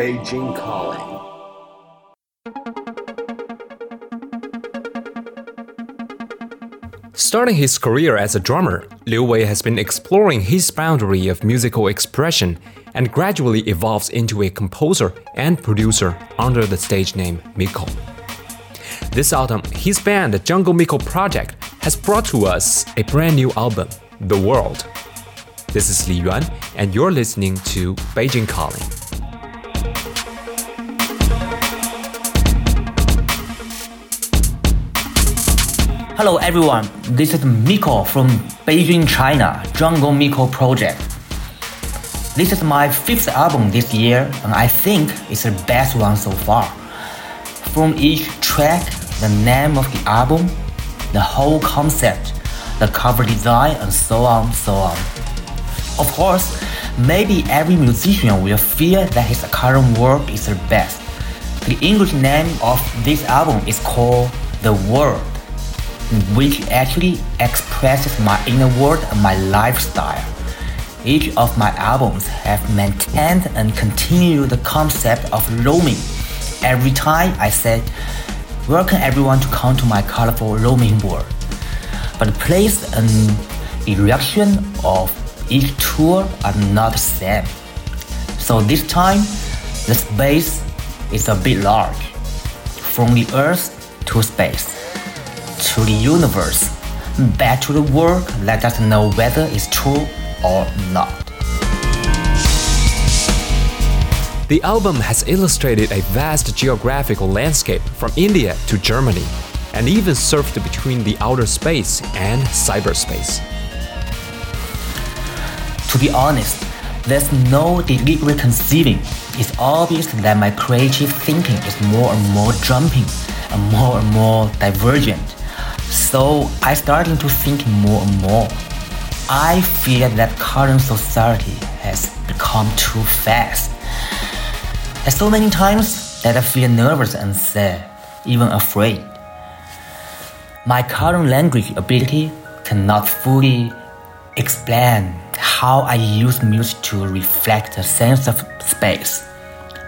Beijing Calling. Starting his career as a drummer, Liu Wei has been exploring his boundary of musical expression and gradually evolves into a composer and producer under the stage name Mico. This autumn, his band, the Junglemico Project, has brought to us a brand new album, The World. This is Li Yuan, and you're listening to Beijing Calling. Hello everyone, this is Mico from Beijing, China, Junglemico Project. This is my fifth album this year, and I think it's the best one so far. From each track, the name of the album, the whole concept, the cover design, and so on, so on. Of course, maybe every musician will feel that his current work is the best. The English name of this album is called The World which actually expresses my inner world and my lifestyle. Each of my albums have maintained and continued the concept of roaming. Every time I said, welcome everyone to come to my colorful roaming world. But the place and direction of each tour are not the same. So this time, the space is a bit large. From the earth to space to the universe, back to the world let us know whether it's true or not. The album has illustrated a vast geographical landscape from India to Germany, and even surfed between the outer space and cyberspace. To be honest, there's no deliberate conceiving. It's obvious that my creative thinking is more and more jumping and more and more divergent. So I started to think more and more. I fear that current society has become too fast. And so many times that I feel nervous and sad, even afraid. My current language ability cannot fully explain how I use music to reflect a sense of space.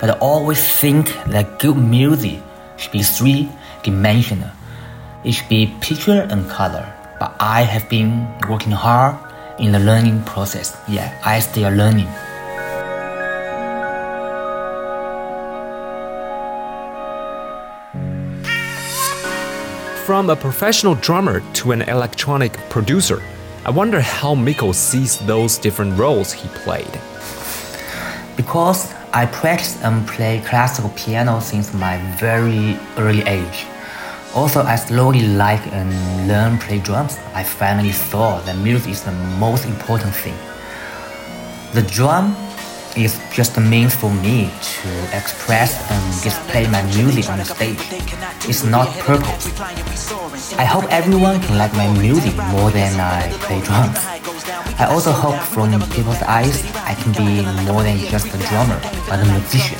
But I always think that good music should be three dimensional it should be picture and color. But I have been working hard in the learning process. Yeah, I still learning. From a professional drummer to an electronic producer, I wonder how Mico sees those different roles he played. Because I practice and play classical piano since my very early age. Also, I slowly like and learn play drums. I finally saw that music is the most important thing. The drum is just a means for me to express and display my music on the stage. It's not purpose. I hope everyone can like my music more than I play drums. I also hope from people's eyes I can be more than just a drummer, but a musician.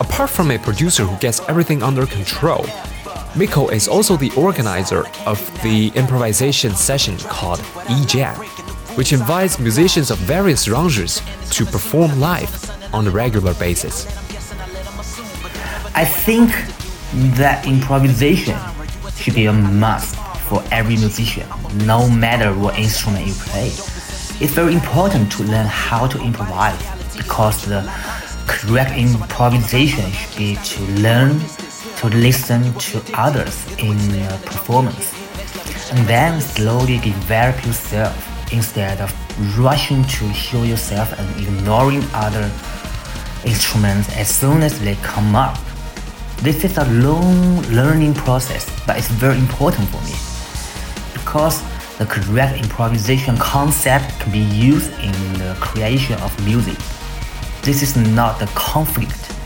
Apart from a producer who gets everything under control, Mico is also the organizer of the improvisation session called E-Jam, which invites musicians of various genres to perform live on a regular basis. I think that improvisation should be a must for every musician, no matter what instrument you play. It's very important to learn how to improvise because the correct improvisation should be to learn to listen to others in performance and then slowly develop yourself instead of rushing to show yourself and ignoring other instruments as soon as they come up. This is a long learning process, but it's very important for me because the correct improvisation concept can be used in the creation of music. This is not a conflict,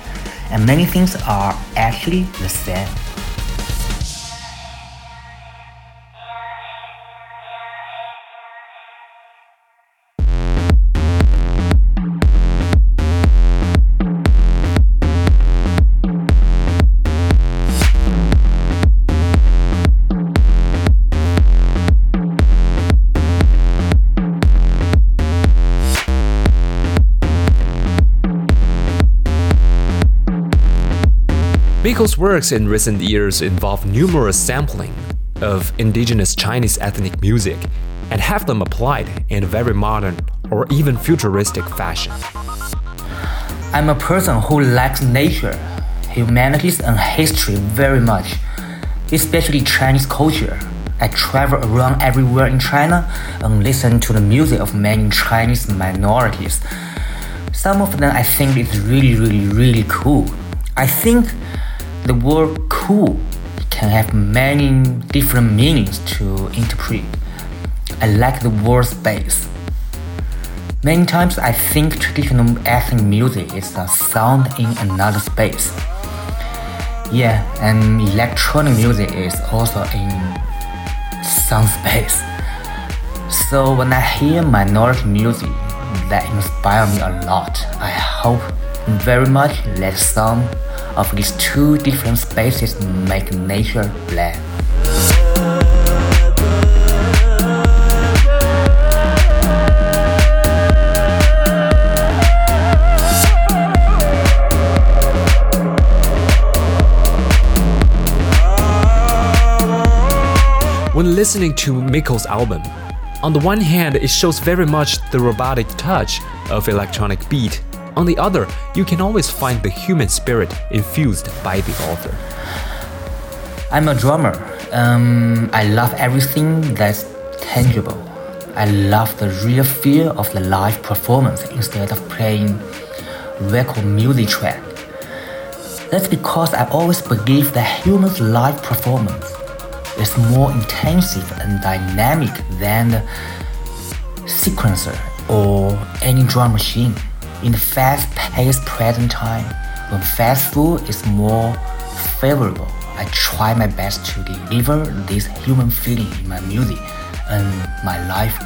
and many things are actually the same. Mico's works in recent years involve numerous sampling of indigenous Chinese ethnic music and have them applied in a very modern or even futuristic fashion. I'm a person who likes nature, humanities, and history very much, especially Chinese culture. I travel around everywhere in China and listen to the music of many Chinese minorities. Some of them I think is really, really, really cool. I think the word cool can have many different meanings to interpret. I like the word space. Many times I think traditional ethnic music is a sound in another space. Yeah, and electronic music is also in some space. So when I hear minority music, that inspire me a lot. I hope very much that some of these two different spaces make nature blend. When listening to Mico's album, on the one hand, it shows very much the robotic touch of electronic beat on the other, you can always find the human spirit infused by the author. I'm a drummer. Um, I love everything that's tangible. I love the real feel of the live performance instead of playing record music track. That's because I always believe that human's live performance is more intensive and dynamic than the sequencer or any drum machine in the fast-paced present time, when fast food is more favorable, I try my best to deliver this human feeling in my music and my life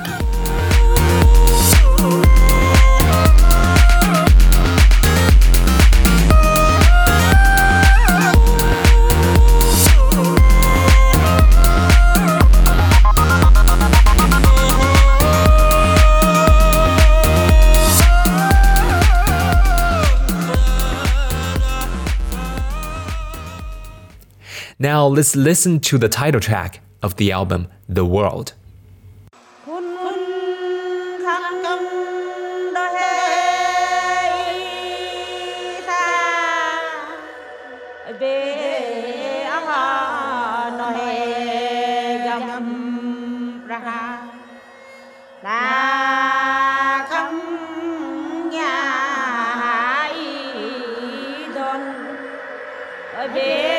Now let's listen to the title track of the album, The World. Yeah.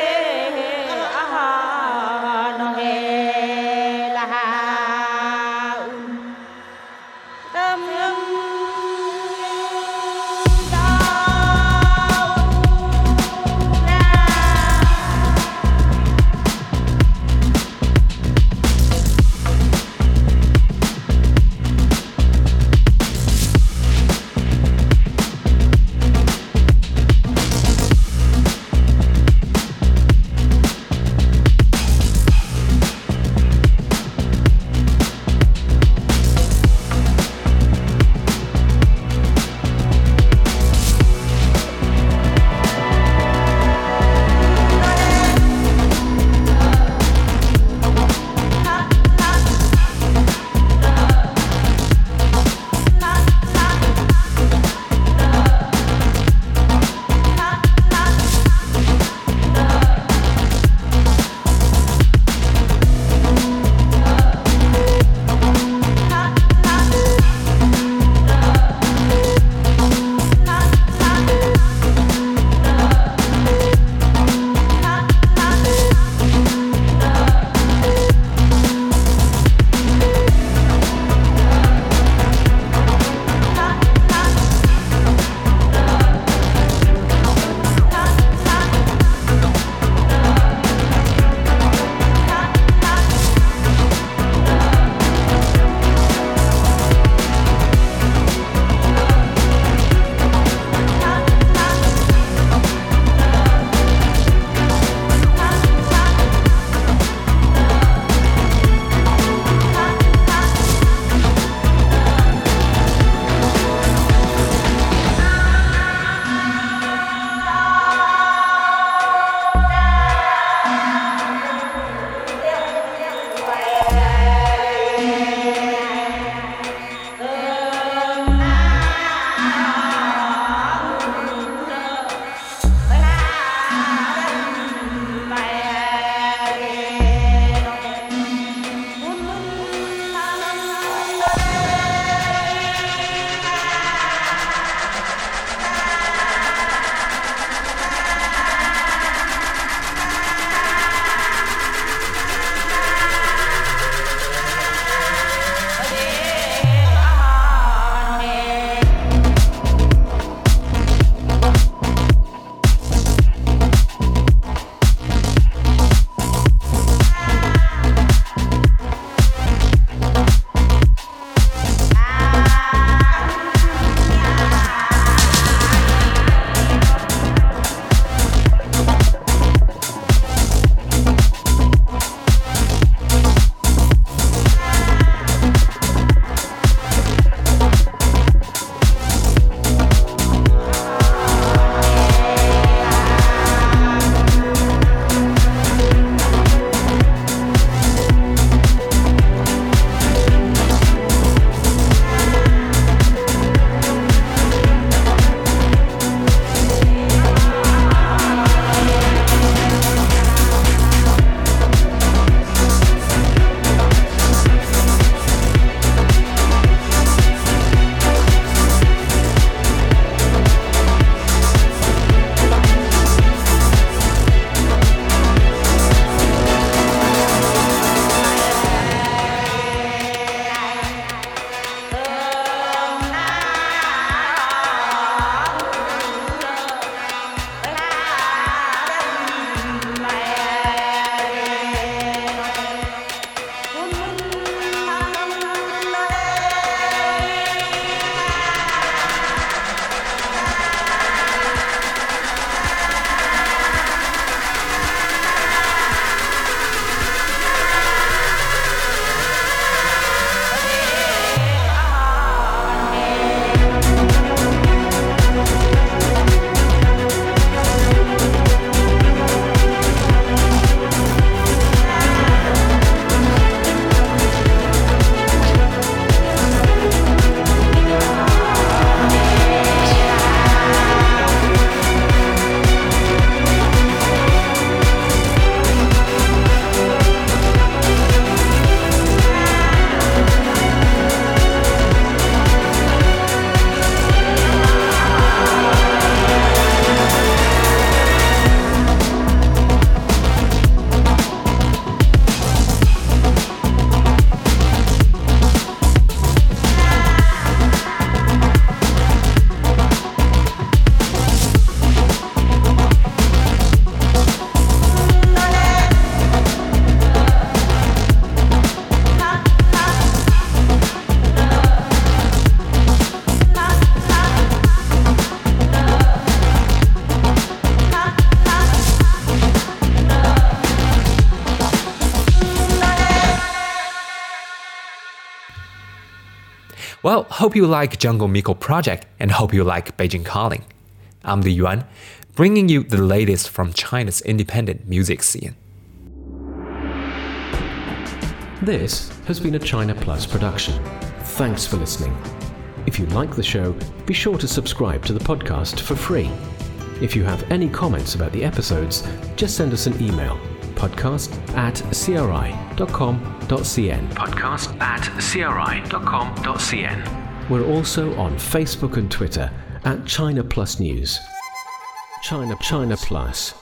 Well, hope you like Junglemico project and hope you like Beijing Calling. I'm Li Yuan, bringing you the latest from China's independent music scene. This has been a China Plus production. Thanks for listening. If you like the show, be sure to subscribe to the podcast for free. If you have any comments about the episodes, just send us an email podcast at cri.com.cn. Podcast at cri.com.cn. We're also on Facebook and Twitter at China Plus News. China China Plus.